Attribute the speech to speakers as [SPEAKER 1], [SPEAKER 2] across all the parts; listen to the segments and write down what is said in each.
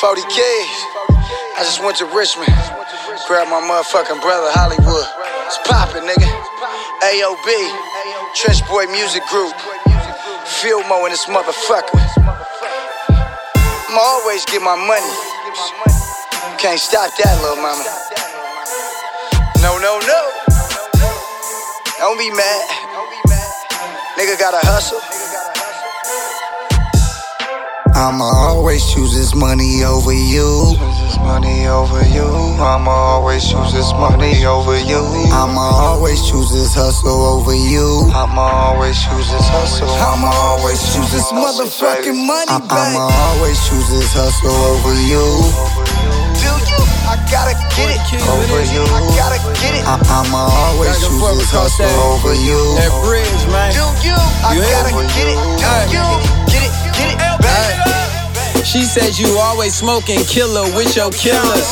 [SPEAKER 1] 40 Keys. I just went to Richmond. Grabbed my motherfucking brother Hollywood. It's poppin', nigga. AOB, Trench Boy Music Group. Filmo in this motherfucker. I'ma always get my money. Can't stop that, little mama. No, no, no. Don't be mad. Nigga gotta hustle.
[SPEAKER 2] I'ma always choose this money over you.
[SPEAKER 1] This money over you. I'ma always choose this money over you.
[SPEAKER 2] I'ma always choose this hustle over you.
[SPEAKER 1] I'ma always choose this hustle.
[SPEAKER 2] I'ma always choose this
[SPEAKER 1] motherfucking
[SPEAKER 2] money, I- I'ma always choose this hustle over you.
[SPEAKER 1] Do you? I gotta get it over you. I gotta get it.
[SPEAKER 2] I- I'ma always choose this hustle over you.
[SPEAKER 3] That bridge, man.
[SPEAKER 1] Do you? I
[SPEAKER 3] You
[SPEAKER 1] gotta get it. Do
[SPEAKER 3] Hey.
[SPEAKER 1] you?
[SPEAKER 3] She says you always smoking killer with your killers.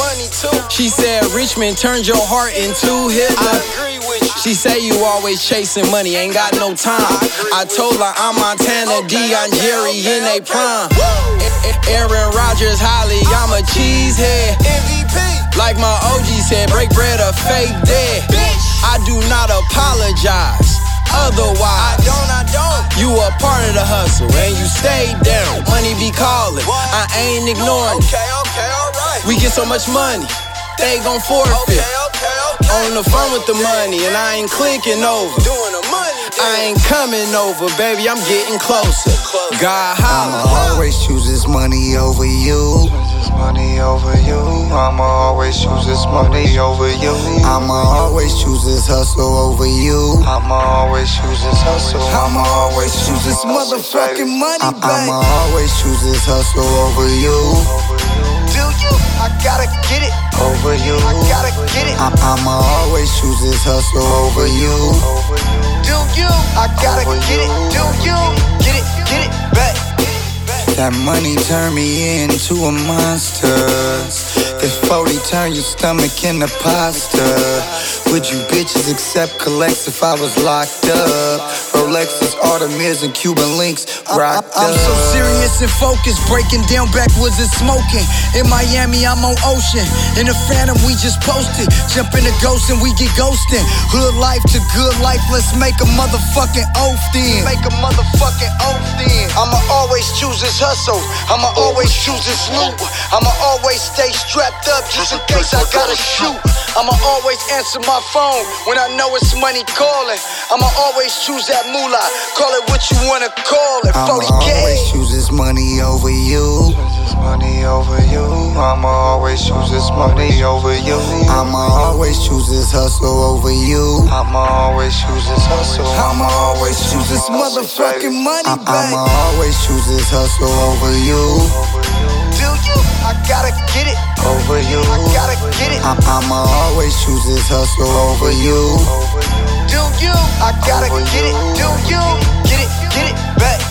[SPEAKER 3] She said Richmond turned your heart into Hitler.
[SPEAKER 1] agree with you.
[SPEAKER 3] She say you always chasing money, ain't got no time. I told her I'm Montana, Deion, Jerry in they prime. A- A- Aaron Rodgers, Holly, I'm a cheesehead.
[SPEAKER 1] MVP.
[SPEAKER 3] Like my OG said, break bread or fake dead. I do not apologize. Otherwise,
[SPEAKER 1] I don't, I don't.
[SPEAKER 3] You a part of the hustle and you stay down. Money be calling, I ain't ignoring it.
[SPEAKER 1] Okay, okay, alright.
[SPEAKER 3] We get so much money, they gon' forfeit.
[SPEAKER 1] Okay, okay, okay.
[SPEAKER 3] On the phone with the money, and I ain't clicking over.
[SPEAKER 1] Doing the money.
[SPEAKER 3] I ain't coming over, baby, I'm getting closer. God
[SPEAKER 2] I'ma always choose this money over you.
[SPEAKER 1] This money over you. I'ma always choose this money over you.
[SPEAKER 2] I'ma always choose this hustle over you.
[SPEAKER 1] I'ma always choose this hustle.
[SPEAKER 2] I'ma always choose this
[SPEAKER 1] motherfucking
[SPEAKER 2] money, I- I'ma always choose this hustle over you.
[SPEAKER 1] Do you? I gotta get it over you. I gotta get it
[SPEAKER 2] I- I'ma always choose this hustle over you.
[SPEAKER 1] over you. Do you? I gotta get it. Do you? Get it, get it back.
[SPEAKER 2] That money turned me into a monster. This 40 turn your stomach into pasta. Would you bitches accept collects if I was locked up? Rolexes, Audemars, and Cuban links rocked
[SPEAKER 4] I'm so serious and focused, breaking down backwoods and smoking. In Miami, I'm on ocean. In the Phantom, we just posted. Jump in the ghost and we get ghosting. Hood life to good life, let's make a motherfucking oath then.
[SPEAKER 1] Make a motherfucking oath then. I'ma always choose this hustle. I'ma always choose this loot. I'ma always stay strapped up just in case I gotta shoot. I'ma always answer my phone when I know it's money calling. I'ma always choose that moolah. Call it what you wanna call it.
[SPEAKER 2] I'ma always choose this money over you.
[SPEAKER 1] This money over you. I'ma always choose this money over you.
[SPEAKER 2] I'ma always choose this hustle over you.
[SPEAKER 1] I'ma always choose this hustle.
[SPEAKER 2] I'ma always choose this
[SPEAKER 4] motherfucking money,
[SPEAKER 2] I- I'ma always choose this hustle over you.
[SPEAKER 1] I-
[SPEAKER 2] I'ma always choose this hustle
[SPEAKER 1] over you. Do you? I gotta get it. Do you? Get it, get it back.